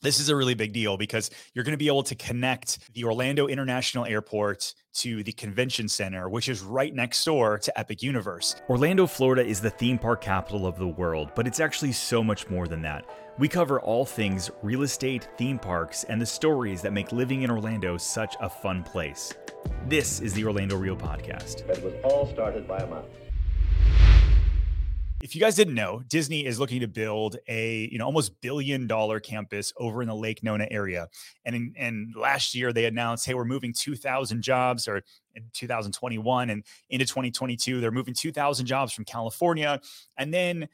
this is a really big deal because you're going to be able to connect the Orlando International Airport to the convention center, which is right next door to Epic Universe. Orlando, Florida is the theme park capital of the world, but it's actually so much more than that. We cover all things real estate, theme parks, and the stories that make living in Orlando such a fun place. This is the Orlando Real Podcast. It was all started by a mouse. If you guys didn't know, Disney is looking to build a you know almost billion dollar campus over in the Lake Nona area. And in, and last year they announced, hey, we're moving 2,000 jobs, or in 2021 and into 2022, they're moving 2,000 jobs from California. And then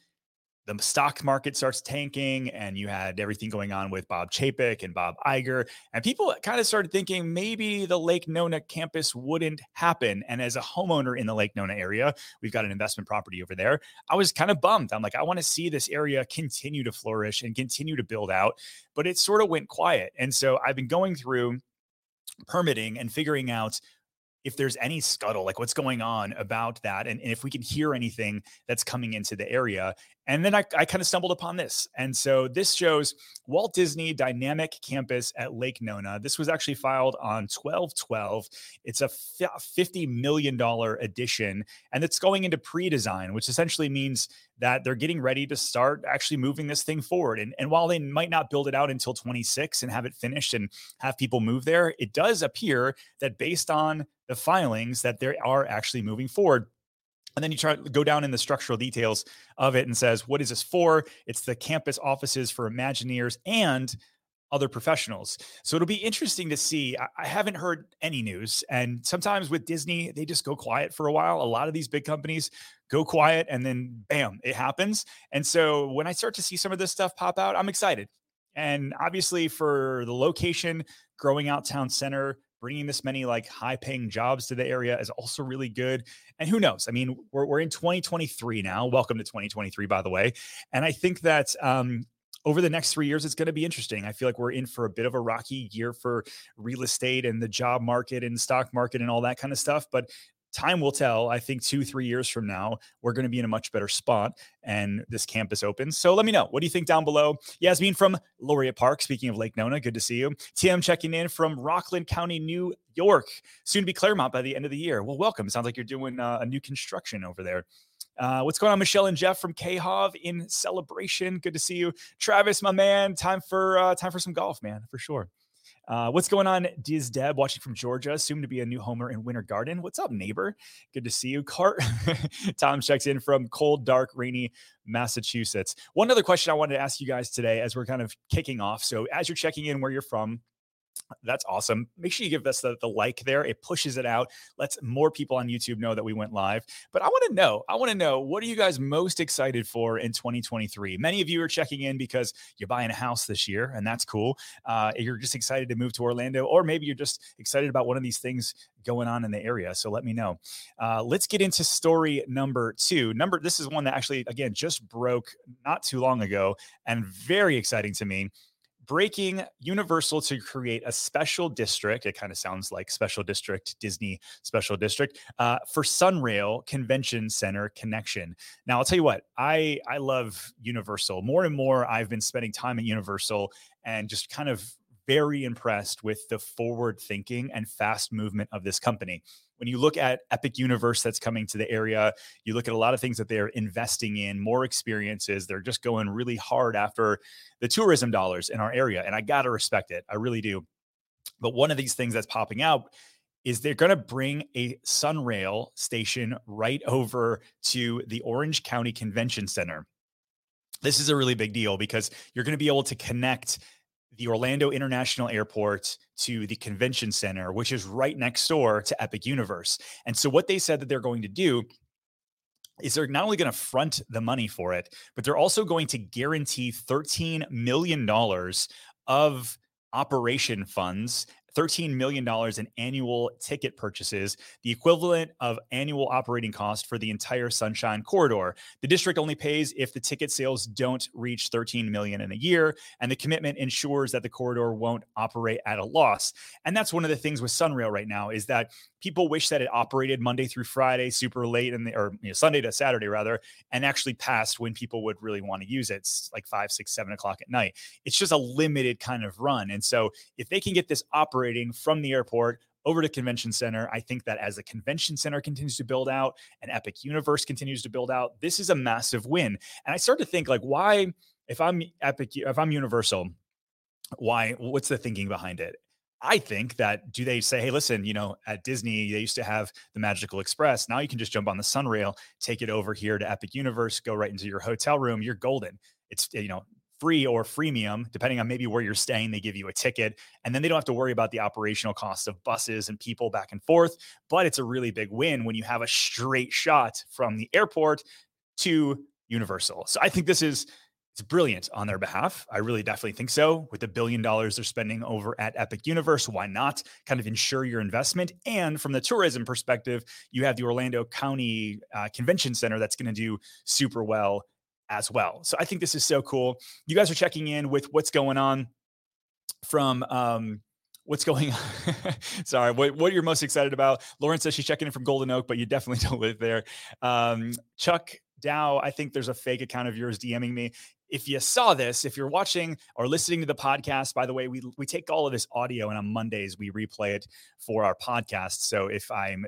the stock market starts tanking and you had everything going on with Bob Chapek and Bob Iger. And people kind of started thinking maybe the Lake Nona campus wouldn't happen. And as a homeowner in the Lake Nona area, we've got an investment property over there. I was kind of bummed. I'm like, I want to see this area continue to flourish and continue to build out, but it sort of went quiet. And so I've been going through permitting and figuring out if there's any scuttle, like what's going on about that, and, and if we can hear anything that's coming into the area. And then I, I kind of stumbled upon this. And so this shows Walt Disney Dynamic Campus at Lake Nona. This was actually filed on 1212. It's a $50 million addition, and it's going into pre design, which essentially means that they're getting ready to start actually moving this thing forward. And, and while they might not build it out until 26 and have it finished and have people move there, it does appear that based on the filings that they are actually moving forward. And then you try to go down in the structural details of it and says, what is this for? It's the campus offices for Imagineers and other professionals. So it'll be interesting to see. I, haven't heard any news. And sometimes with Disney, they just go quiet for a while. A lot of these big companies go quiet and then bam, it happens. And so when I start to see some of this stuff pop out, I'm excited. And obviously, for the location, growing out town center, bringing this many like high paying jobs to the area is also really good. And who knows? I mean, we're, we're in 2023 now. Welcome to 2023, by the way. And I think that um, over the next three years, it's going to be interesting. I feel like we're in for a bit of a rocky year for real estate and the job market and stock market and all that kind of stuff. But time will tell. I think two, three years from now, we're going to be in a much better spot and this campus opens. So let me know. What do you think down below? Yasmin from Laureate Park, speaking of Lake Nona, good to see you. TM checking in from Rockland County, New York, soon to be Clermont by the end of the year. Well, welcome. Sounds like you're doing uh, a new construction over there. Uh, what's going on, Michelle and Jeff from KHOV in celebration? Good to see you, Travis, my man. Time for uh, time for some golf, man, for sure. Uh, what's going on, Diz Deb, watching from Georgia, soon to be a new homer in Winter Garden. What's up, neighbor? Good to see you. Cart Tom checks in from cold, dark, rainy Massachusetts. One other question I wanted to ask you guys today as we're kind of kicking off. So, as you're checking in where you're from, that's awesome. Make sure you give us the, the like there. It pushes it out, lets more people on YouTube know that we went live. But I want to know, I want to know, what are you guys most excited for in 2023? Many of you are checking in because you're buying a house this year, and that's cool. Uh, you're just excited to move to Orlando, or maybe you're just excited about one of these things going on in the area. So let me know. Uh, let's get into story number two. Number this is one that actually, again, just broke not too long ago and very exciting to me breaking Universal to create a special district. It kind of sounds like special district, Disney special district uh, for Sunrail Convention Center connection. Now, I'll tell you what, I I love Universal more and more. I've been spending time at Universal and just kind of very impressed with the forward thinking and fast movement of this company. When you look at Epic Universe that's coming to the area, you look at a lot of things that they're investing in, more experiences. They're just going really hard after the tourism dollars in our area. And I got to respect it. I really do. But one of these things that's popping out is they're going to bring a Sunrail station right over to the Orange County Convention Center. This is a really big deal because you're going to be able to connect the Orlando International Airport to the convention center, which is right next door to Epic Universe. And so, what they said that they're going to do is they're not only going to front the money for it, but they're also going to guarantee $13 million of operation funds $13 million in annual ticket purchases, the equivalent of annual operating cost for the entire Sunshine Corridor. The district only pays if the ticket sales don't reach 13 million in a year, and the commitment ensures that the corridor won't operate at a loss. And that's one of the things with Sunrail right now is that people wish that it operated Monday through Friday, super late the or you know, Sunday to Saturday rather, and actually passed when people would really want to use it, it's like five, six, seven o'clock at night. It's just a limited kind of run. And so if they can get this operating from the airport over to convention center i think that as the convention center continues to build out and epic universe continues to build out this is a massive win and i start to think like why if i'm epic if i'm universal why what's the thinking behind it I think that do they say, hey, listen, you know, at Disney, they used to have the Magical Express. Now you can just jump on the Sunrail, take it over here to Epic Universe, go right into your hotel room. You're golden. It's, you know, free or freemium, depending on maybe where you're staying. They give you a ticket, and then they don't have to worry about the operational costs of buses and people back and forth. But it's a really big win when you have a straight shot from the airport to Universal. So I think this is it's brilliant on their behalf. I really definitely think so. With the billion dollars they're spending over at Epic Universe, why not kind of ensure your investment? And from the tourism perspective, you have the Orlando County uh, Convention Center that's going to do super well as well. So I think this is so cool. You guys are checking in with what's going on from um, what's going on? Sorry, what, what you're most excited about? Lauren says she's checking in from Golden Oak, but you definitely don't live there. Um, Chuck Dow, I think there's a fake account of yours DMing me if you saw this, if you're watching or listening to the podcast, by the way, we we take all of this audio and on Mondays we replay it for our podcast. So if I'm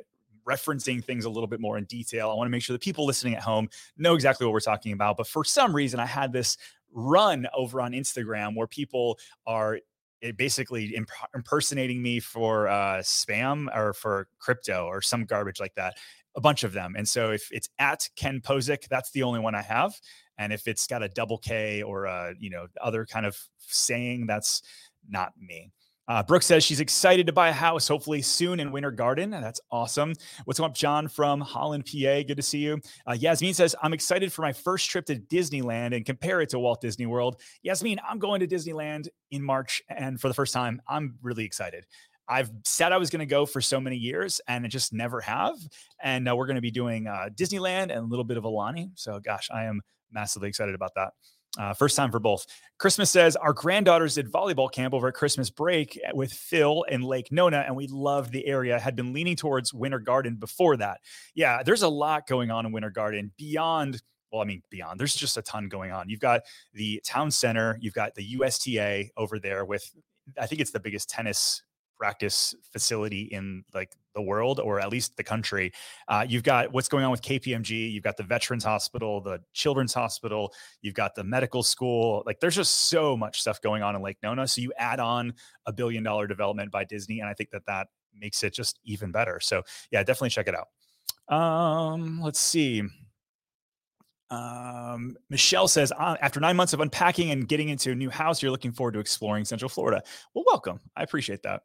referencing things a little bit more in detail, I want to make sure the people listening at home know exactly what we're talking about. But for some reason, I had this run over on Instagram where people are eh, basically imp- impersonating me for uh, spam or for crypto or some garbage like that. A bunch of them. And so if it's at Ken Pozek, that's the only one I have. And if it's got a double K or a, you know, other kind of saying, that's not me. Uh, Brooke says she's excited to buy a house, hopefully soon in Winter Garden. That's awesome. What's up, John from Holland, PA? Good to see you. Uh, Yasmin says, I'm excited for my first trip to Disneyland and compare it to Walt Disney World. Yasmin, I'm going to Disneyland in March. And for the first time, I'm really excited. I've said I was going to go for so many years and I just never have. And uh, we're going to be doing uh, Disneyland and a little bit of Aulani. So, gosh, I am massively excited about that. Uh, first time for both. Christmas says our granddaughters did volleyball camp over at Christmas break with Phil and Lake Nona, and we loved the area. Had been leaning towards Winter Garden before that. Yeah, there's a lot going on in Winter Garden beyond. Well, I mean, beyond. There's just a ton going on. You've got the town center. You've got the USTA over there with. I think it's the biggest tennis practice facility in like the world or at least the country. Uh, you've got what's going on with KPMG. You've got the Veterans Hospital, the Children's Hospital. You've got the medical school. Like there's just so much stuff going on in Lake Nona. So you add on a billion dollar development by Disney, and I think that that makes it just even better. So yeah, definitely check it out. Um, let's see. Um, Michelle says, uh, after nine months of unpacking and getting into a new house, you're looking forward to exploring Central Florida. Well, welcome. I appreciate that.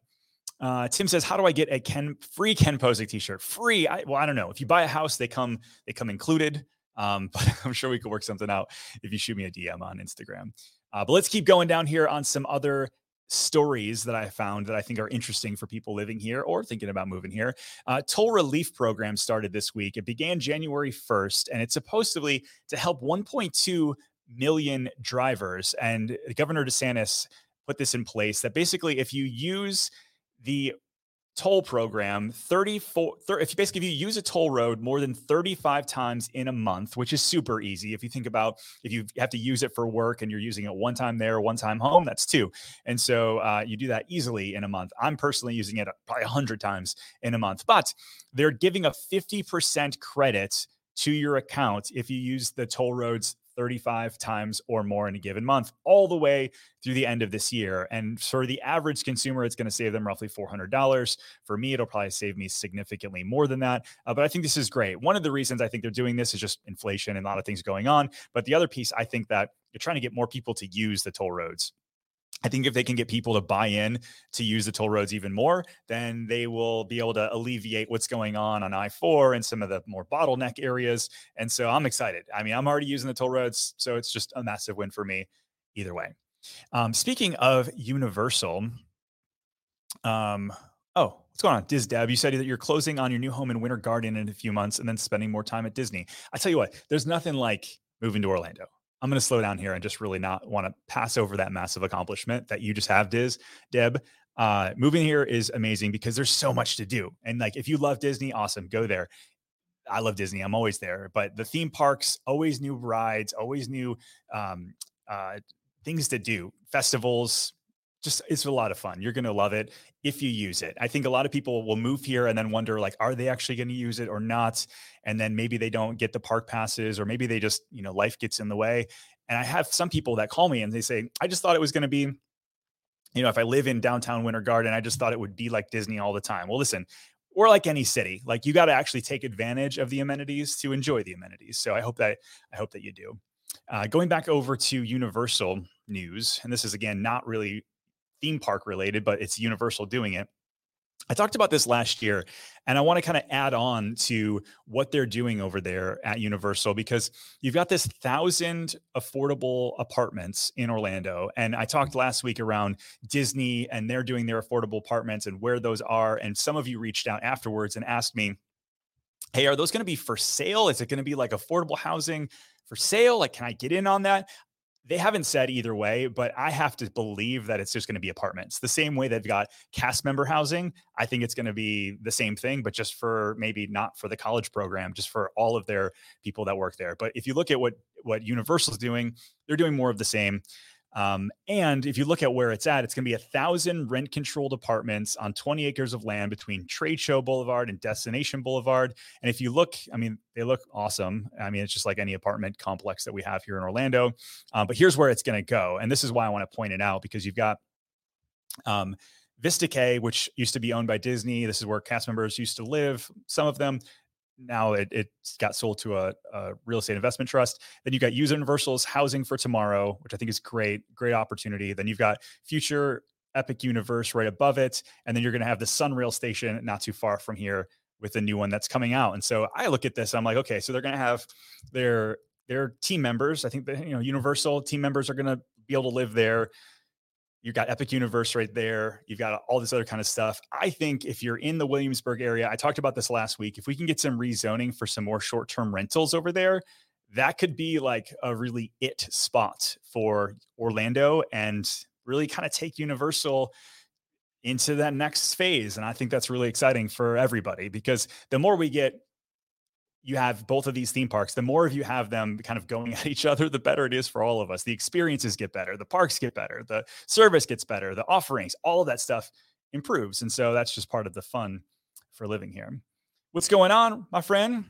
Uh, Tim says, "How do I get a Ken free Ken Pozek T-shirt? Free? I, well, I don't know. If you buy a house, they come they come included. Um, but I'm sure we could work something out if you shoot me a DM on Instagram. Uh, but let's keep going down here on some other stories that I found that I think are interesting for people living here or thinking about moving here. Uh, toll relief program started this week. It began January 1st, and it's supposedly to help 1.2 million drivers. And Governor DeSantis put this in place that basically, if you use the toll program 34 30, if you basically if you use a toll road more than 35 times in a month which is super easy if you think about if you have to use it for work and you're using it one time there one time home that's two. And so uh, you do that easily in a month. I'm personally using it probably 100 times in a month but they're giving a 50% credit to your account if you use the toll roads 35 times or more in a given month, all the way through the end of this year. And for the average consumer, it's going to save them roughly $400. For me, it'll probably save me significantly more than that. Uh, but I think this is great. One of the reasons I think they're doing this is just inflation and a lot of things going on. But the other piece, I think that you're trying to get more people to use the toll roads. I think if they can get people to buy in to use the toll roads even more, then they will be able to alleviate what's going on on I 4 and some of the more bottleneck areas. And so I'm excited. I mean, I'm already using the toll roads, so it's just a massive win for me either way. Um, speaking of Universal, Um, oh, what's going on? Diz Deb, you said that you're closing on your new home in Winter Garden in a few months and then spending more time at Disney. I tell you what, there's nothing like moving to Orlando. I'm going to slow down here and just really not want to pass over that massive accomplishment that you just have, Diz Deb. Uh, moving here is amazing because there's so much to do. And like, if you love Disney, awesome, go there. I love Disney. I'm always there, but the theme parks, always new rides, always new um, uh, things to do, festivals. Just it's a lot of fun. You're going to love it if you use it. I think a lot of people will move here and then wonder like, are they actually going to use it or not? And then maybe they don't get the park passes, or maybe they just you know life gets in the way. And I have some people that call me and they say, I just thought it was going to be you know, if I live in downtown Winter Garden, I just thought it would be like Disney all the time. Well, listen, or like any city, like you got to actually take advantage of the amenities to enjoy the amenities. So I hope that I hope that you do. Uh, going back over to Universal news, and this is again not really theme park related, but it's Universal doing it. I talked about this last year, and I want to kind of add on to what they're doing over there at Universal because you've got this thousand affordable apartments in Orlando. And I talked last week around Disney and they're doing their affordable apartments and where those are. And some of you reached out afterwards and asked me, Hey, are those going to be for sale? Is it going to be like affordable housing for sale? Like, can I get in on that? They haven't said either way, but I have to believe that it's just going to be apartments. The same way they've got cast member housing, I think it's going to be the same thing, but just for maybe not for the college program, just for all of their people that work there. But if you look at what what Universal's doing, they're doing more of the same. Um, and if you look at where it's at, it's going to be a thousand rent controlled apartments on 20 acres of land between Trade Show Boulevard and Destination Boulevard. And if you look, I mean, they look awesome. I mean, it's just like any apartment complex that we have here in Orlando. Um, but here's where it's going to go. And this is why I want to point it out because you've got um, Vista Way, which used to be owned by Disney. This is where cast members used to live, some of them now it, it got sold to a, a, real estate investment trust. Then you got Universal's Housing for Tomorrow, which I think is great, great opportunity. Then you've got Future Epic Universe right above it, and then you're going to have the Sunrail station not too far from here with the new one that's coming out. And so I look at this, I'm like, okay, so they're going to have their their team members. I think that you know Universal team members are going to be able to live there. You've got Epic Universe right there. You've got all this other kind of stuff. I think if you're in the Williamsburg area, I talked about this last week. If we can get some rezoning for some more short term rentals over there, that could be like a really it spot for Orlando and really kind of take Universal into that next phase. And I think that's really exciting for everybody because the more we get you have both of these theme parks, the more of you have them kind of going at each other, the better it is for all of us. The experiences get better, the parks get better, the service gets better, the offerings, all of that stuff improves. And so that's just part of the fun for living here. What's going on, my friend?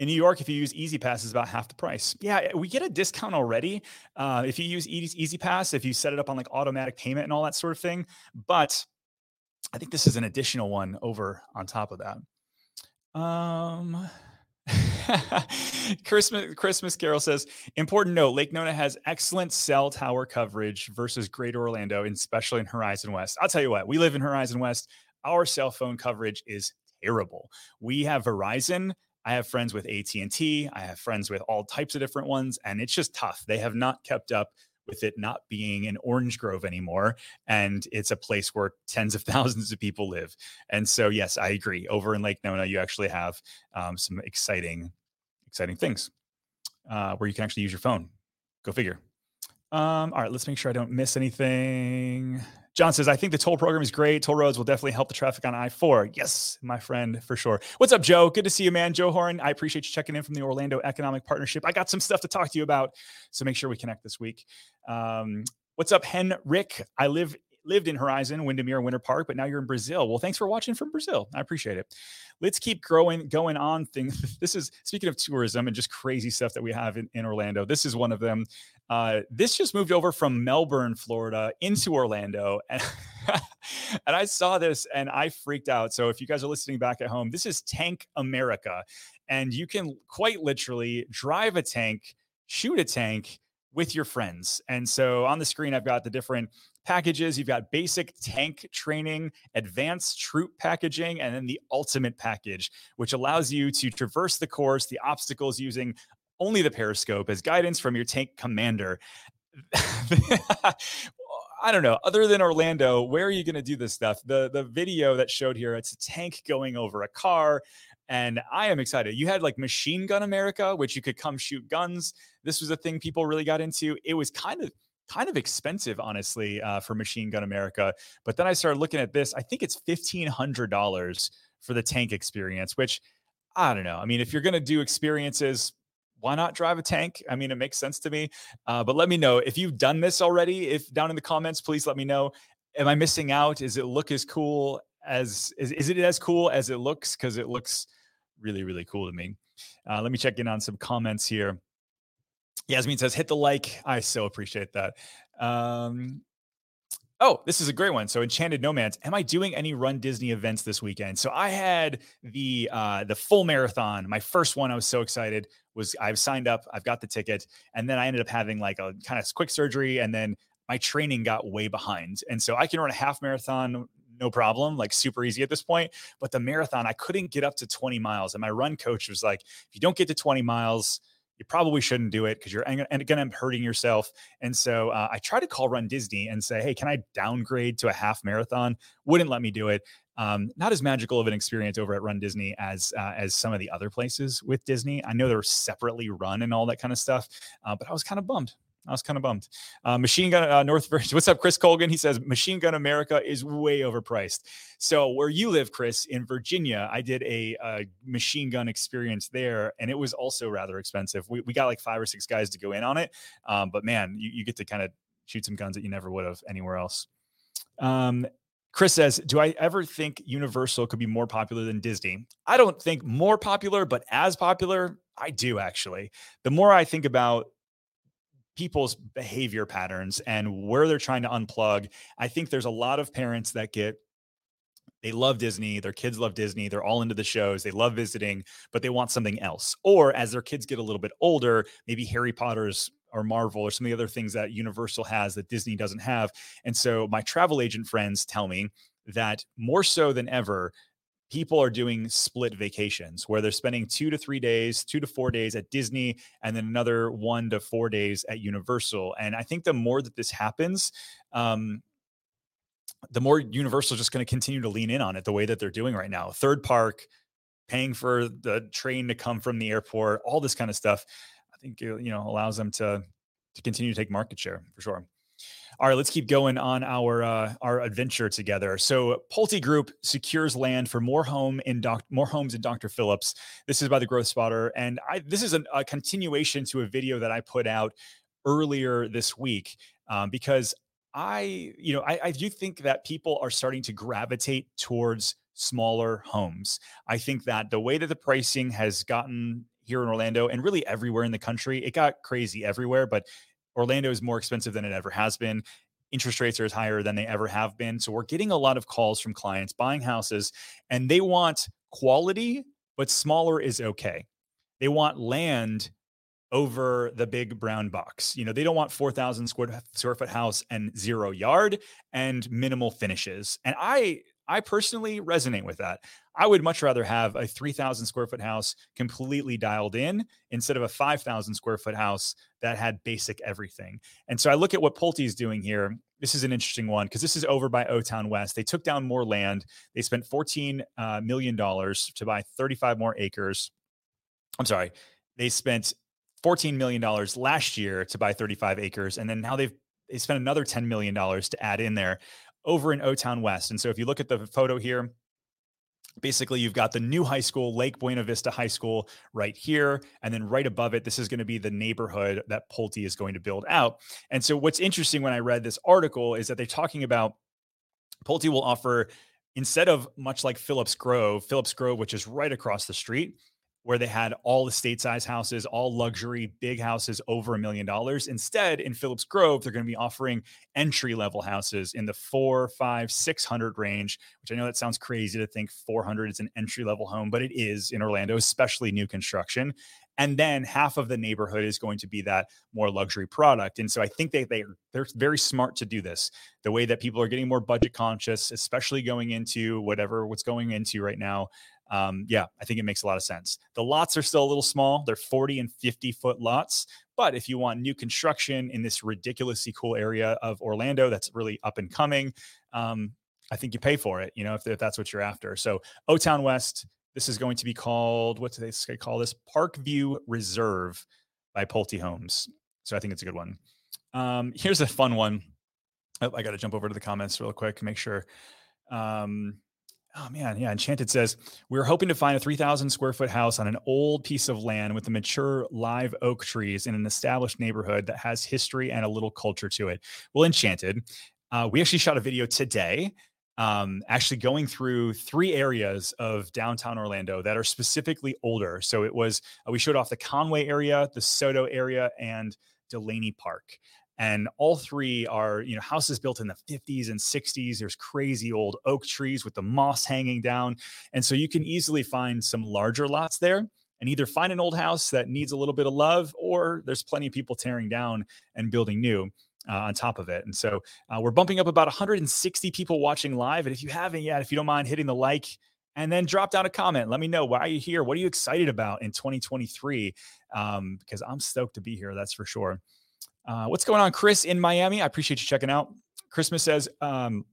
In New York, if you use E-ZPass, is about half the price. Yeah, we get a discount already uh, if you use E-ZPass, if you set it up on like automatic payment and all that sort of thing. But I think this is an additional one over on top of that. Um, Christmas Christmas Carol says, important note, Lake Nona has excellent cell tower coverage versus Greater Orlando, especially in Horizon West. I'll tell you what, we live in Horizon West. Our cell phone coverage is terrible. We have Verizon. I have friends with AT&T. I have friends with all types of different ones and it's just tough. They have not kept up with it not being an orange grove anymore and it's a place where tens of thousands of people live and so yes i agree over in lake nona you actually have um, some exciting exciting things uh, where you can actually use your phone. Go figure. Um, all right, let's make sure I don't miss anything. John says, I think the toll program is great. Toll roads will definitely help the traffic on I 4. Yes, my friend, for sure. What's up, Joe? Good to see you, man. Joe Horn, I appreciate you checking in from the Orlando Economic Partnership. I got some stuff to talk to you about, so make sure we connect this week. Um, what's up, Hen Rick? I live lived in Horizon, Windermere, Winter Park, but now you're in Brazil. Well, thanks for watching from Brazil. I appreciate it. Let's keep growing, going on things. This is speaking of tourism and just crazy stuff that we have in, in Orlando. This is one of them. Uh, this just moved over from Melbourne, Florida into Orlando. And, and I saw this and I freaked out. So if you guys are listening back at home, this is Tank America. And you can quite literally drive a tank, shoot a tank with your friends. And so on the screen, I've got the different packages. You've got basic tank training, advanced troop packaging, and then the ultimate package, which allows you to traverse the course, the obstacles using only the periscope as guidance from your tank commander. I don't know. Other than Orlando, where are you going to do this stuff? The the video that showed here, it's a tank going over a car, and I am excited. You had like Machine Gun America, which you could come shoot guns. This was a thing people really got into. It was kind of kind of expensive, honestly, uh, for Machine Gun America. But then I started looking at this. I think it's fifteen hundred dollars for the tank experience, which I don't know. I mean, if you're going to do experiences, why not drive a tank? I mean, it makes sense to me. Uh, but let me know if you've done this already. If down in the comments, please let me know. Am I missing out? Is it look as cool as is, is it as cool as it looks? Because it looks really, really cool to me. Uh, let me check in on some comments here. Yasmin says, hit the like. I so appreciate that. Um, Oh, this is a great one. So Enchanted Nomads. Am I doing any Run Disney events this weekend? So I had the uh the full marathon. My first one. I was so excited. Was I've signed up, I've got the ticket, and then I ended up having like a kind of quick surgery, and then my training got way behind. And so I can run a half marathon no problem, like super easy at this point. But the marathon, I couldn't get up to 20 miles. And my run coach was like, if you don't get to 20 miles, you probably shouldn't do it because you're going to end up hurting yourself. And so uh, I tried to call Run Disney and say, hey, can I downgrade to a half marathon? Wouldn't let me do it. Um, not as magical of an experience over at Run Disney as uh, as some of the other places with Disney. I know they're separately run and all that kind of stuff, uh, but I was kind of bummed. I was kind of bummed. Uh, Machine Gun uh, North Virginia. What's up, Chris Colgan? He says Machine Gun America is way overpriced. So where you live, Chris, in Virginia, I did a, a machine gun experience there, and it was also rather expensive. We, we got like five or six guys to go in on it, um, but man, you, you get to kind of shoot some guns that you never would have anywhere else. Um, Chris says, Do I ever think Universal could be more popular than Disney? I don't think more popular, but as popular, I do actually. The more I think about people's behavior patterns and where they're trying to unplug. I think there's a lot of parents that get they love Disney, their kids love Disney, they're all into the shows, they love visiting, but they want something else. Or as their kids get a little bit older, maybe Harry Potter's or Marvel or some of the other things that Universal has that Disney doesn't have. And so my travel agent friends tell me that more so than ever, people are doing split vacations where they're spending two to three days, two to four days at Disney, and then another one to four days at Universal. And I think the more that this happens, um, the more Universal is just going to continue to lean in on it the way that they're doing right now. Third park, paying for the train to come from the airport, all this kind of stuff. I think you know allows them to to continue to take market share for sure. All right, let's keep going on our uh, our adventure together. So, Pulte Group secures land for more home in doc- more homes in Dr. Phillips. This is by the Growth Spotter, and I this is an, a continuation to a video that I put out earlier this week um, because I, you know, I, I do think that people are starting to gravitate towards smaller homes. I think that the way that the pricing has gotten here in Orlando and really everywhere in the country, it got crazy everywhere, but Orlando is more expensive than it ever has been. Interest rates are higher than they ever have been. So we're getting a lot of calls from clients buying houses and they want quality, but smaller is okay. They want land over the big brown box. You know, they don't want 4,000 square, square foot house and zero yard and minimal finishes. And I I personally resonate with that. I would much rather have a 3,000 square foot house completely dialed in instead of a 5,000 square foot house that had basic everything. And so I look at what Pulte is doing here. This is an interesting one because this is over by O Town West. They took down more land. They spent $14 uh, million to buy 35 more acres. I'm sorry. They spent $14 million last year to buy 35 acres. And then now they've they spent another $10 million to add in there over in O Town West. And so if you look at the photo here, basically you've got the new high school lake buena vista high school right here and then right above it this is going to be the neighborhood that pulte is going to build out and so what's interesting when i read this article is that they're talking about pulte will offer instead of much like phillips grove phillips grove which is right across the street where they had all estate size houses, all luxury big houses over a million dollars. Instead, in Phillips Grove, they're going to be offering entry level houses in the four, five, six hundred range. Which I know that sounds crazy to think 400 is an entry level home, but it is in Orlando, especially new construction. And then half of the neighborhood is going to be that more luxury product. And so I think they, they they're very smart to do this. The way that people are getting more budget conscious, especially going into whatever what's going into right now um, yeah, I think it makes a lot of sense. The lots are still a little small. They're 40 and 50 foot lots. But if you want new construction in this ridiculously cool area of Orlando that's really up and coming, um, I think you pay for it, you know, if, if that's what you're after. So, O Town West, this is going to be called, what do they call this? Parkview Reserve by Pulte Homes. So, I think it's a good one. Um, here's a fun one. Oh, I got to jump over to the comments real quick, make sure. Um, Oh man, yeah. Enchanted says we are hoping to find a 3,000 square foot house on an old piece of land with the mature live oak trees in an established neighborhood that has history and a little culture to it. Well, Enchanted, uh, we actually shot a video today, um, actually going through three areas of downtown Orlando that are specifically older. So it was uh, we showed off the Conway area, the SoDo area, and Delaney Park and all three are you know houses built in the 50s and 60s there's crazy old oak trees with the moss hanging down and so you can easily find some larger lots there and either find an old house that needs a little bit of love or there's plenty of people tearing down and building new uh, on top of it. And so uh, we're bumping up about 160 people watching live. And if you haven't yet, if you don't mind hitting the like and then drop down a comment, let me know why you're you here? What are you excited about in 2023? Um, because I'm stoked to be here, that's for sure. Uh, what's going on, Chris in Miami? I appreciate you checking out. Christmas says um,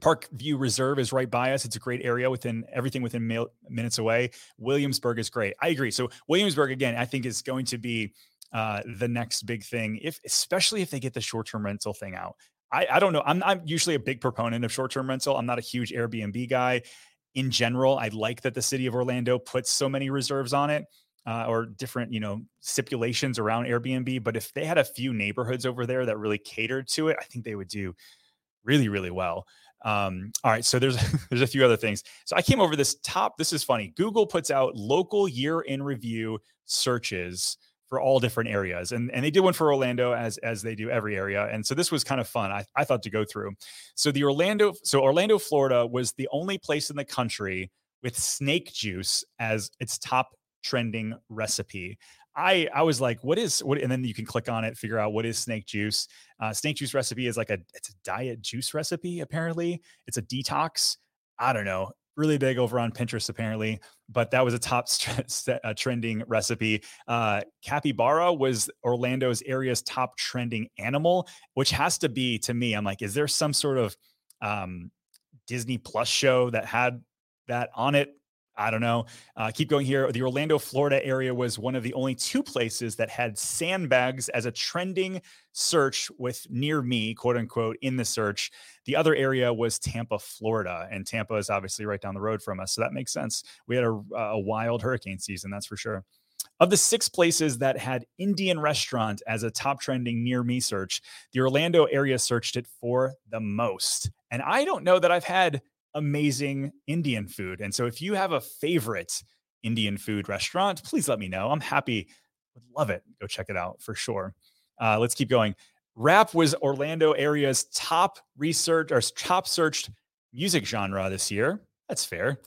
Park View Reserve is right by us. It's a great area within everything within mil- minutes away. Williamsburg is great. I agree. So Williamsburg again, I think is going to be uh, the next big thing, if especially if they get the short term rental thing out. I, I don't know. I'm, I'm usually a big proponent of short term rental. I'm not a huge Airbnb guy. In general, I like that the city of Orlando puts so many reserves on it uh, or different, you know, stipulations around Airbnb. But if they had a few neighborhoods over there that really catered to it, I think they would do really, really well. Um, all right, so there's there's a few other things. So I came over this top. This is funny. Google puts out local year in review searches for all different areas, and and they did one for Orlando as as they do every area. And so this was kind of fun. I, I thought to go through. So the Orlando, so Orlando, Florida, was the only place in the country with snake juice as its top trending recipe. I I was like, what is what? And then you can click on it, figure out what is snake juice. Uh, snake juice recipe is like a it's a diet juice recipe. Apparently, it's a detox. I don't know. Really big over on Pinterest apparently, but that was a top st- uh, trending recipe. Uh, capybara was Orlando's area's top trending animal, which has to be to me. I'm like, is there some sort of um, Disney Plus show that had that on it? I don't know. Uh, keep going here. The Orlando, Florida area was one of the only two places that had sandbags as a trending search with near me, quote unquote, in the search. The other area was Tampa, Florida. And Tampa is obviously right down the road from us. So that makes sense. We had a, a wild hurricane season, that's for sure. Of the six places that had Indian restaurant as a top trending near me search, the Orlando area searched it for the most. And I don't know that I've had amazing Indian food. And so if you have a favorite Indian food restaurant, please let me know. I'm happy, would love it. Go check it out for sure. Uh, let's keep going. Rap was Orlando area's top research or top searched music genre this year. That's fair.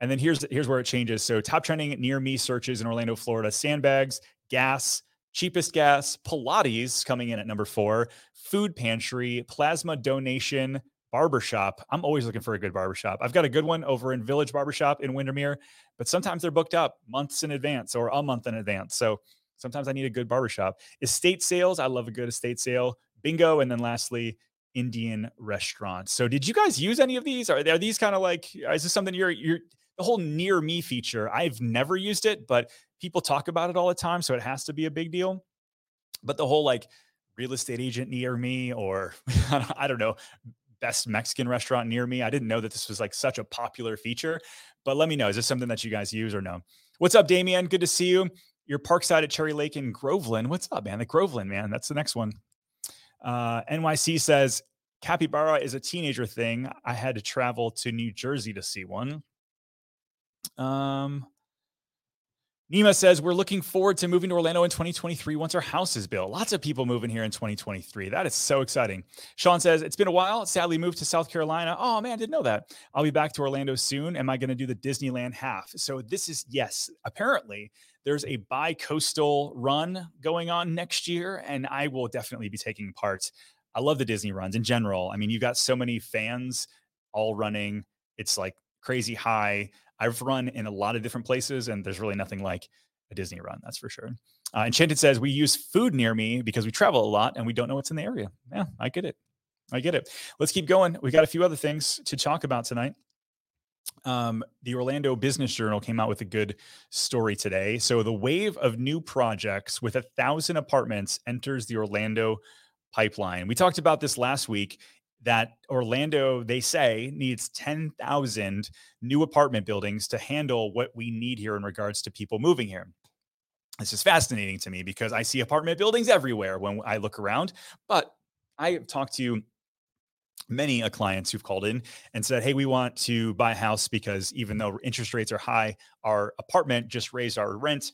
And then here's here's where it changes. So top trending near me searches in Orlando, Florida: sandbags, gas, cheapest gas, Pilates coming in at number four, food pantry, plasma donation, barbershop. I'm always looking for a good barbershop. I've got a good one over in Village Barbershop in Windermere, but sometimes they're booked up months in advance or a month in advance. So sometimes I need a good barbershop. Estate sales, I love a good estate sale. Bingo. And then lastly, Indian restaurants. So did you guys use any of these? Are, are these kind of like, is this something you're, you're, the whole near me feature? I've never used it, but people talk about it all the time. So it has to be a big deal. But the whole like, real estate agent near me or I don't know, best Mexican restaurant near me. I didn't know that this was like such a popular feature, but let me know. Is this something that you guys use or no? What's up, Damien? Good to see you. You're parkside at Cherry Lake in Groveland. What's up, man? The Groveland, man. That's the next one. Uh, NYC says capybara is a teenager thing. I had to travel to New Jersey to see one. Um, Nima says, We're looking forward to moving to Orlando in 2023 once our house is built. Lots of people moving here in 2023. That is so exciting. Sean says, It's been a while. Sadly, moved to South Carolina. Oh, man, didn't know that. I'll be back to Orlando soon. Am I going to do the Disneyland half? So, this is, yes, apparently there's a bi coastal run going on next year, and I will definitely be taking part. I love the Disney runs in general. I mean, you've got so many fans all running. It's like crazy high. I've run in a lot of different places, and there's really nothing like a Disney run, that's for sure. Uh, Enchanted says, We use food near me because we travel a lot and we don't know what's in the area. Yeah, I get it. I get it. Let's keep going. We got a few other things to talk about tonight. Um, the Orlando Business Journal came out with a good story today. So, the wave of new projects with a thousand apartments enters the Orlando pipeline. We talked about this last week that Orlando, they say, needs 10,000 new apartment buildings to handle what we need here in regards to people moving here. This is fascinating to me because I see apartment buildings everywhere when I look around. But I talked to many clients who've called in and said, Hey, we want to buy a house because even though interest rates are high, our apartment just raised our rent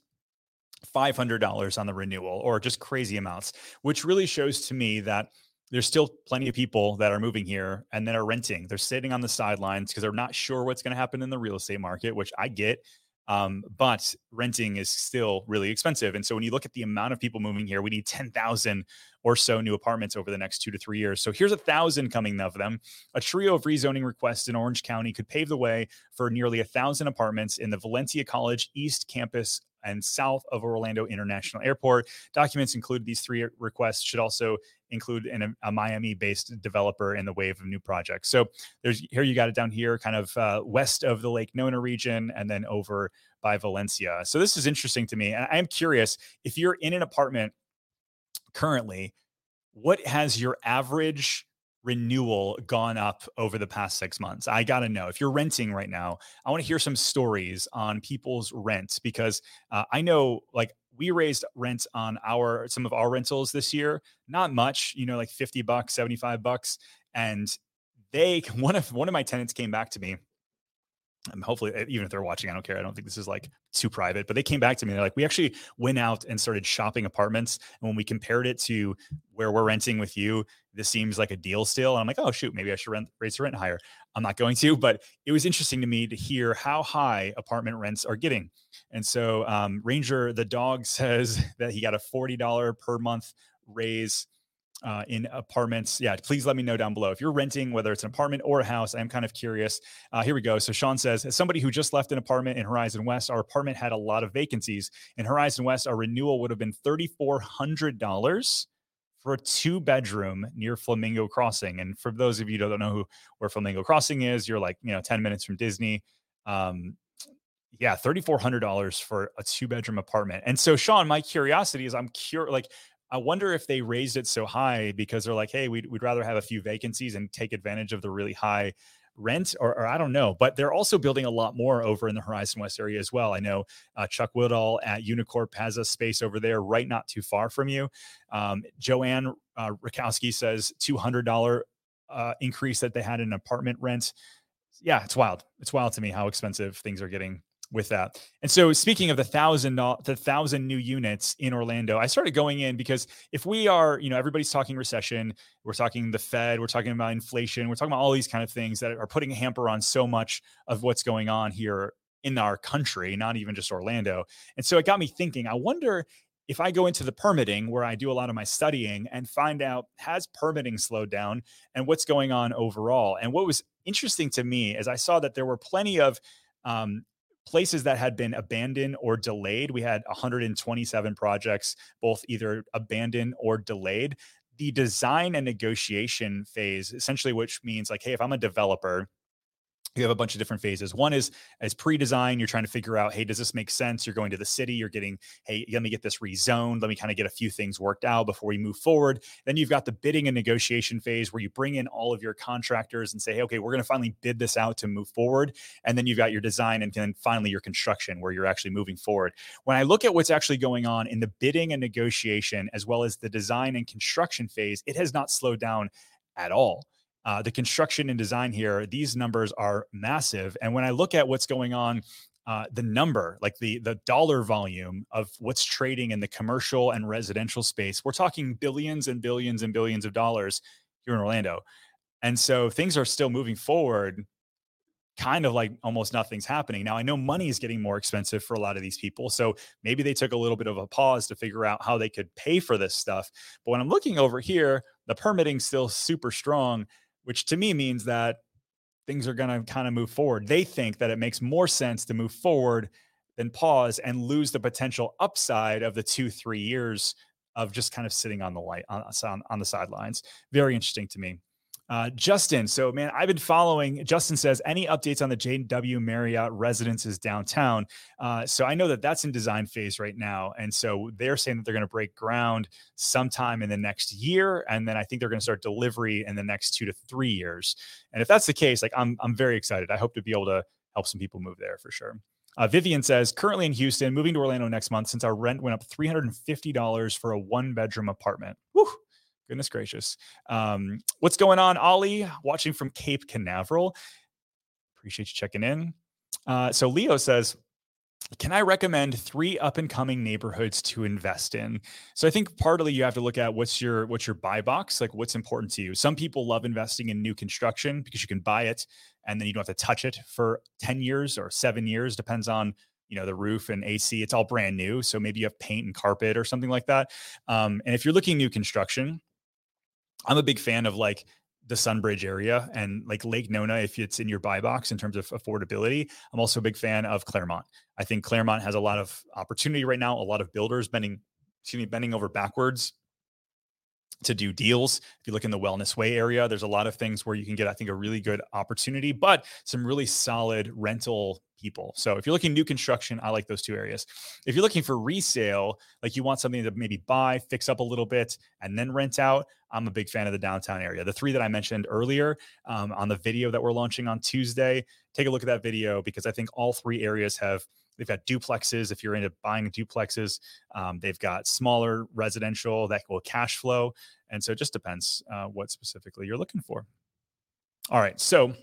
$500 on the renewal or just crazy amounts, which really shows to me that there's still plenty of people that are moving here and then are renting. They're sitting on the sidelines because they're not sure what's going to happen in the real estate market, which I get. Um, but renting is still really expensive. And so when you look at the amount of people moving here, we need 10,000 or so new apartments over the next two to three years. So here's a thousand coming of them. A trio of rezoning requests in Orange County could pave the way for nearly a thousand apartments in the Valencia College East Campus and south of Orlando International Airport. Documents include these three requests should also include an, a Miami-based developer in the wave of new projects. So there's here you got it down here, kind of uh, west of the Lake Nona region, and then over by Valencia. So this is interesting to me, and I am curious if you're in an apartment currently, what has your average renewal gone up over the past six months? I got to know. If you're renting right now, I want to hear some stories on people's rents because uh, I know like we raised rent on our some of our rentals this year not much you know like 50 bucks 75 bucks and they one of one of my tenants came back to me and hopefully even if they're watching i don't care. I don't think this is like too private but they came back to me they're like we actually went out and started shopping apartments and when we compared it to where we're renting with you this seems like a deal still. And i'm like oh shoot maybe i should rent raise the rent higher. I'm not going to but it was interesting to me to hear how high apartment rents are getting. And so um, ranger the dog says that he got a $40 per month raise uh, in apartments. Yeah, please let me know down below if you're renting, whether it's an apartment or a house. I'm kind of curious. Uh, here we go. So Sean says, as somebody who just left an apartment in Horizon West, our apartment had a lot of vacancies. In Horizon West, our renewal would have been $3,400 for a two bedroom near Flamingo Crossing. And for those of you who don't know who where Flamingo Crossing is, you're like you know 10 minutes from Disney. Um, yeah, $3,400 for a two bedroom apartment. And so, Sean, my curiosity is I'm curious, like, I wonder if they raised it so high because they're like, hey, we'd, we'd rather have a few vacancies and take advantage of the really high rent, or, or, I don't know. But they're also building a lot more over in the Horizon West area as well. I know uh, Chuck Whittall at Unicorp has a space over there, right not too far from you. Um, Joanne uh, Rakowski says $200 uh, increase that they had in apartment rent. Yeah, it's wild. It's wild to me how expensive things are getting with that. And so speaking of the thousand the thousand new units in Orlando, I started going in because if we are, you know, everybody's talking recession, we're talking the Fed, we're talking about inflation, we're talking about all these kind of things that are putting a hamper on so much of what's going on here in our country, not even just Orlando. And so it got me thinking, I wonder if I go into the permitting where I do a lot of my studying and find out has permitting slowed down and what's going on overall. And what was interesting to me is I saw that there were plenty of um, places that had been abandoned or delayed. We had 127 projects, both either abandoned or delayed. The design and negotiation phase, essentially, which means like, hey, if I'm a developer, you have a bunch of different phases. One is as pre-design, you're trying to figure out, hey, does this make sense? You're going to the city, you're getting, hey, let me get this rezoned. Let me kind of get a few things worked out before we move forward. Then you've got the bidding and negotiation phase where you bring in all of your contractors and say, hey, okay, we're going to finally bid this out to move forward. And then you've got your design and then finally your construction where you're actually moving forward. When I look at what's actually going on in the bidding and negotiation, as well as the design and construction phase, it has not slowed down at all. Uh, the construction and design here, these numbers are massive. And when I look at what's going on, uh, the number, like the the dollar volume of what's trading in the commercial and residential space, we're talking billions and billions and billions of dollars here in Orlando. And so things are still moving forward, kind of like almost nothing's happening. Now, I know money is getting more expensive for a lot of these people. So maybe they took a little bit of a pause to figure out how they could pay for this stuff. But when I'm looking over here, the permitting's still super strong which to me means that things are going to kind of move forward. They think that it makes more sense to move forward than pause and lose the potential upside of the two, three years of just kind of sitting on the light on, on the sidelines. Very interesting to me. Uh, Justin, so man, I've been following. Justin says, any updates on the JW Marriott residences downtown? Uh, so I know that that's in design phase right now, and so they're saying that they're going to break ground sometime in the next year, and then I think they're going to start delivery in the next two to three years. And if that's the case, like I'm, I'm very excited. I hope to be able to help some people move there for sure. Uh, Vivian says, currently in Houston, moving to Orlando next month since our rent went up $350 for a one bedroom apartment. Whew, goodness gracious. Um, what's going on, Ollie? Watching from Cape Canaveral. Appreciate you checking in. Uh, so Leo says, can I recommend three up and coming neighborhoods to invest in? So I think partly you have to look at what's your what's your buy box, like what's important to you. Some people love investing in new construction because you can buy it and then you don't have to touch it for 10 years or 7 years depends on you know the roof and AC it's all brand new so maybe you have paint and carpet or something like that um, and if you're looking new construction I'm a big fan of like the Sunbridge area and like Lake Nona, if it's in your buy box in terms of affordability. I'm also a big fan of Clermont. I think Clermont has a lot of opportunity right now, a lot of builders bending, excuse me, bending over backwards to do deals. If you look in the Wellness Way area, there's a lot of things where you can get, I think, a really good opportunity, but some really solid rental people. So if you're looking new construction, I like those two areas. If you're looking for resale, like you want something to maybe buy, fix up a little bit, and then rent out, I'm a big fan of the downtown area. The three that I mentioned earlier um, on the video that we're launching on Tuesday, take a look at that video because I think all three areas have They've got duplexes if you're into buying duplexes. Um, they've got smaller residential that will cash flow. And so it just depends uh, what specifically you're looking for. All right. So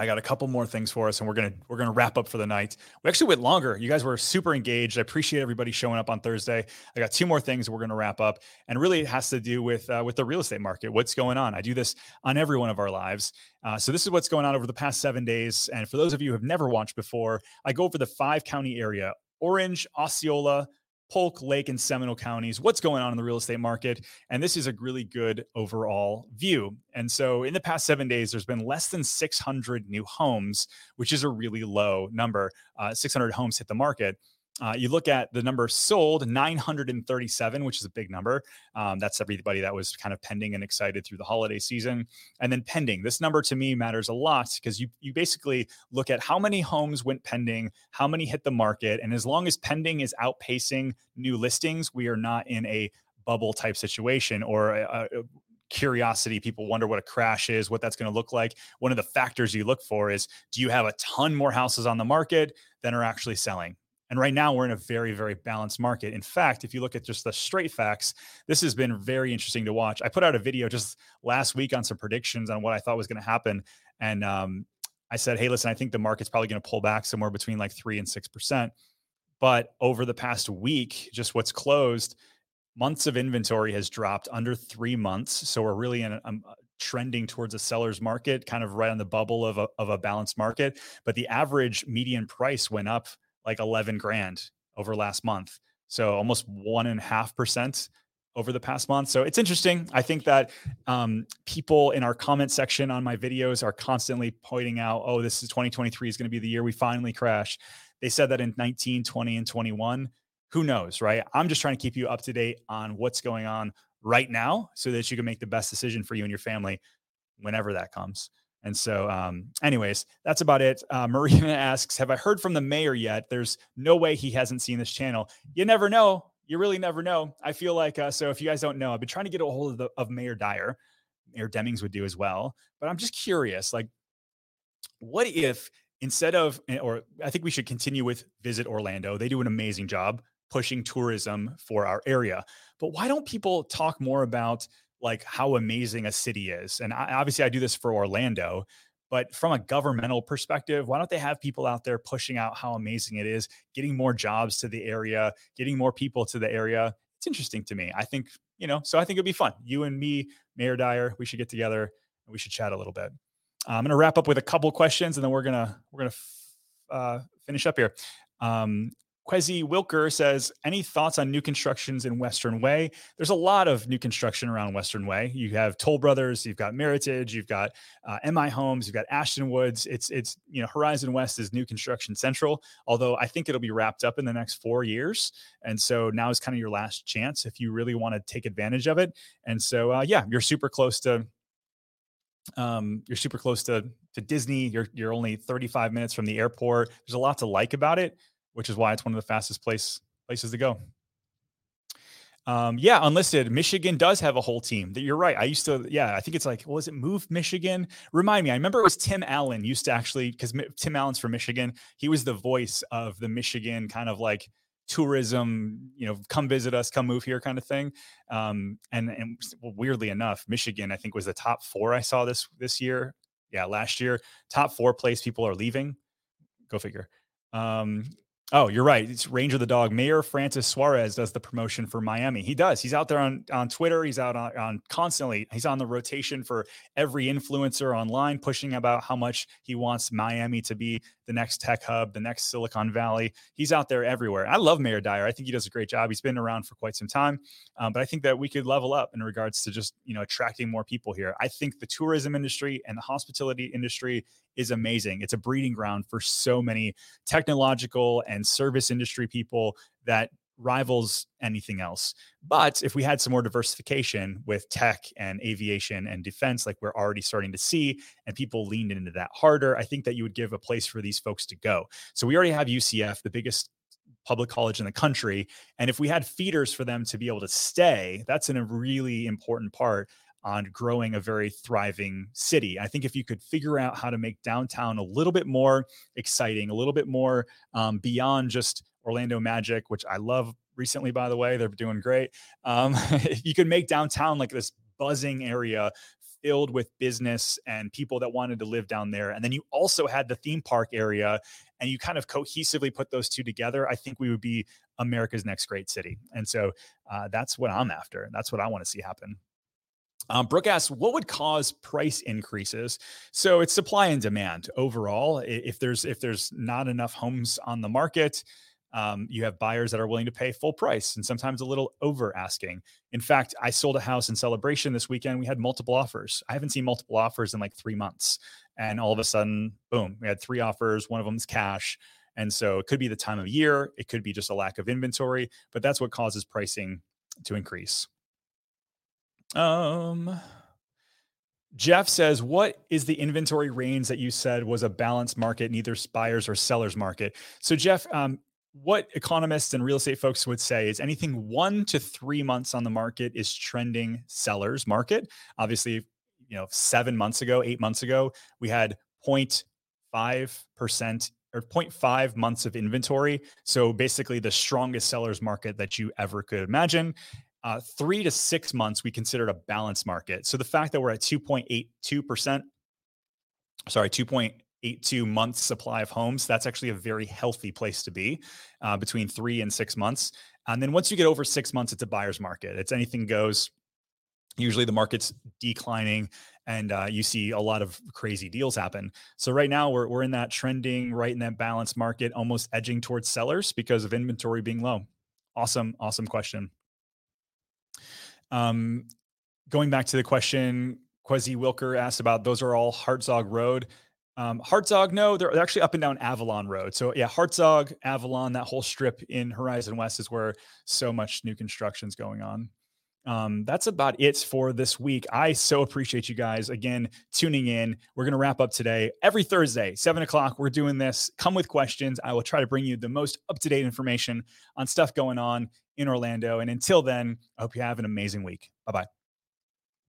I got a couple more things for us, and we're gonna we're gonna wrap up for the night. We actually went longer. You guys were super engaged. I appreciate everybody showing up on Thursday. I got two more things we're gonna wrap up, and really it has to do with uh, with the real estate market. What's going on? I do this on every one of our lives. Uh, so this is what's going on over the past seven days. And for those of you who have never watched before, I go over the five county area: Orange, Osceola, Polk, Lake, and Seminole counties, what's going on in the real estate market. And this is a really good overall view. And so in the past seven days, there's been less than 600 new homes, which is a really low number. Uh, 600 homes hit the market. Uh, you look at the number sold 937 which is a big number. Um, that's everybody that was kind of pending and excited through the holiday season. And then pending. This number to me matters a lot because you you basically look at how many homes went pending how many hit the market and as long as pending is outpacing new listings we are not in a bubble type situation or a, a curiosity people wonder what a crash is what that's going to look like. One of the factors you look for is do you have a ton more houses on the market than are actually selling and right now, we're in a very, very balanced market. In fact, if you look at just the straight facts, this has been very interesting to watch. I put out a video just last week on some predictions on what I thought was going to happen. And um, I said, hey, listen, I think the market's probably going to pull back somewhere between like three and 6%. But over the past week, just what's closed, months of inventory has dropped under three months. So we're really in a, um, trending towards a seller's market, kind of right on the bubble of a, of a balanced market. But the average median price went up like 11 grand over last month. So almost one and a half percent over the past month. So it's interesting. I think that um, people in our comment section on my videos are constantly pointing out, oh, this is 2023 is going to be the year we finally crash. They said that in 19, 20, and 21. Who knows, right? I'm just trying to keep you up to date on what's going on right now so that you can make the best decision for you and your family whenever that comes. And so, um, anyways, that's about it. Uh, Marina asks, Have I heard from the mayor yet? There's no way he hasn't seen this channel. You never know. You really never know. I feel like, uh, so if you guys don't know, I've been trying to get a hold of, the, of Mayor Dyer. Mayor Demings would do as well. But I'm just curious, like, what if instead of, eh, or I think we should continue with Visit Orlando. They do an amazing job pushing tourism for our area. But why don't people talk more about like how amazing a city is. And I, obviously, I do this for Orlando, but from a governmental perspective, why don't they have people out there pushing out how amazing it is, getting more jobs to the area, getting more people to the area? It's interesting to me. I think, you know, so I think it'd be fun. You and me, Mayor Dyer, we should get together and we should chat a little bit. I'm going to wrap up with a couple questions and then we're going to, we're going to uh, finish up here. Um, Quezzy Wilker says, any thoughts on new constructions in Western Way? There's a lot of new construction around Western Way. You have Toll Brothers, you've got Meritage, you've got uh, MI Homes, you've got Ashton Woods. It's it's you know Horizon West is new construction central. Although I think it'll be wrapped up in the next four years, and so now is kind of your last chance if you really want to take advantage of it. And so uh, yeah, you're super close to um, you're super close to to Disney. You're you're only 35 minutes from the airport. There's a lot to like about it which is why it's one of the fastest place places to go. Um, yeah, unlisted. Michigan does have a whole team. That you're right. I used to, yeah, I think it's like, was it Move Michigan? Remind me. I remember it was Tim Allen used to actually because Tim Allen's from Michigan. He was the voice of the Michigan kind of like tourism, you know, come visit us, come move here kind of thing. Um, and and well, weirdly enough, Michigan I think was the top four I saw this this year. Yeah, last year, top four place people are leaving. Go figure. Um, Oh, you're right. It's Ranger the dog. Mayor Francis Suarez does the promotion for Miami. He does. He's out there on, on Twitter. He's out on, on constantly. He's on the rotation for every influencer online, pushing about how much he wants Miami to be the next tech hub, the next Silicon Valley. He's out there everywhere. I love Mayor Dyer. I think he does a great job. He's been around for quite some time, um, but I think that we could level up in regards to just you know attracting more people here. I think the tourism industry and the hospitality industry is amazing. It's a breeding ground for so many technological and service industry people that rivals anything else. But if we had some more diversification with tech and aviation and defense, like we're already starting to see, and people leaned into that harder, I think that you would give a place for these folks to go. So we already have UCF, the biggest public college in the country. And if we had feeders for them to be able to stay, that's a really important part on growing a very thriving city. I think if you could figure out how to make downtown a little bit more exciting, a little bit more um, beyond just Orlando Magic, which I love recently, by the way, they're doing great. Um, you could make downtown like this buzzing area filled with business and people that wanted to live down there. And then you also had the theme park area and you kind of cohesively put those two together. I think we would be America's next great city. And so uh, that's what I'm after. That's what I want to see happen. Um, Brooke asks, what would cause price increases? So it's supply and demand overall. If there's if there's not enough homes on the market, um, you have buyers that are willing to pay full price and sometimes a little over asking. In fact, I sold a house in celebration this weekend. We had multiple offers. I haven't seen multiple offers in like three months. And all of a sudden, boom, we had three offers. One of them is cash. And so it could be the time of year, it could be just a lack of inventory, but that's what causes pricing to increase. Um, Jeff says, What is the inventory range that you said was a balanced market, neither buyers or sellers market? So, Jeff, um, what economists and real estate folks would say is anything one to three months on the market is trending sellers market. Obviously, you know, seven months ago, eight months ago, we had 0.5% or 0.5 months of inventory. So basically the strongest sellers market that you ever could imagine uh, three to six months we considered a balanced market. So the fact that we're at 2.82%, sorry, 2.82 months supply of homes, that's actually a very healthy place to be uh, between three and six months. And then once you get over six months, it's a buyer's market. It's anything goes. Usually the market's declining and uh, you see a lot of crazy deals happen. So right now we're, we're in that trending, right in that balanced market, almost edging towards sellers because of inventory being low. Awesome, awesome question. Um, going back to the question Quezzy Wilker asked about, those are all Hartzog Road. Um, Hartzog, no, they're, they're, actually up and down Avalon Road. So yeah, Hartzog, Avalon, that whole strip in Horizon West is where so much new construction's going on. Um, that's about it for this week. I so appreciate you guys again tuning in. We're to wrap up today. Every Thursday, seven o'clock, we're doing this. Come with questions. I will try to bring you the most up to date information on stuff going on in Orlando. And until then, I hope you have an amazing week. Bye bye.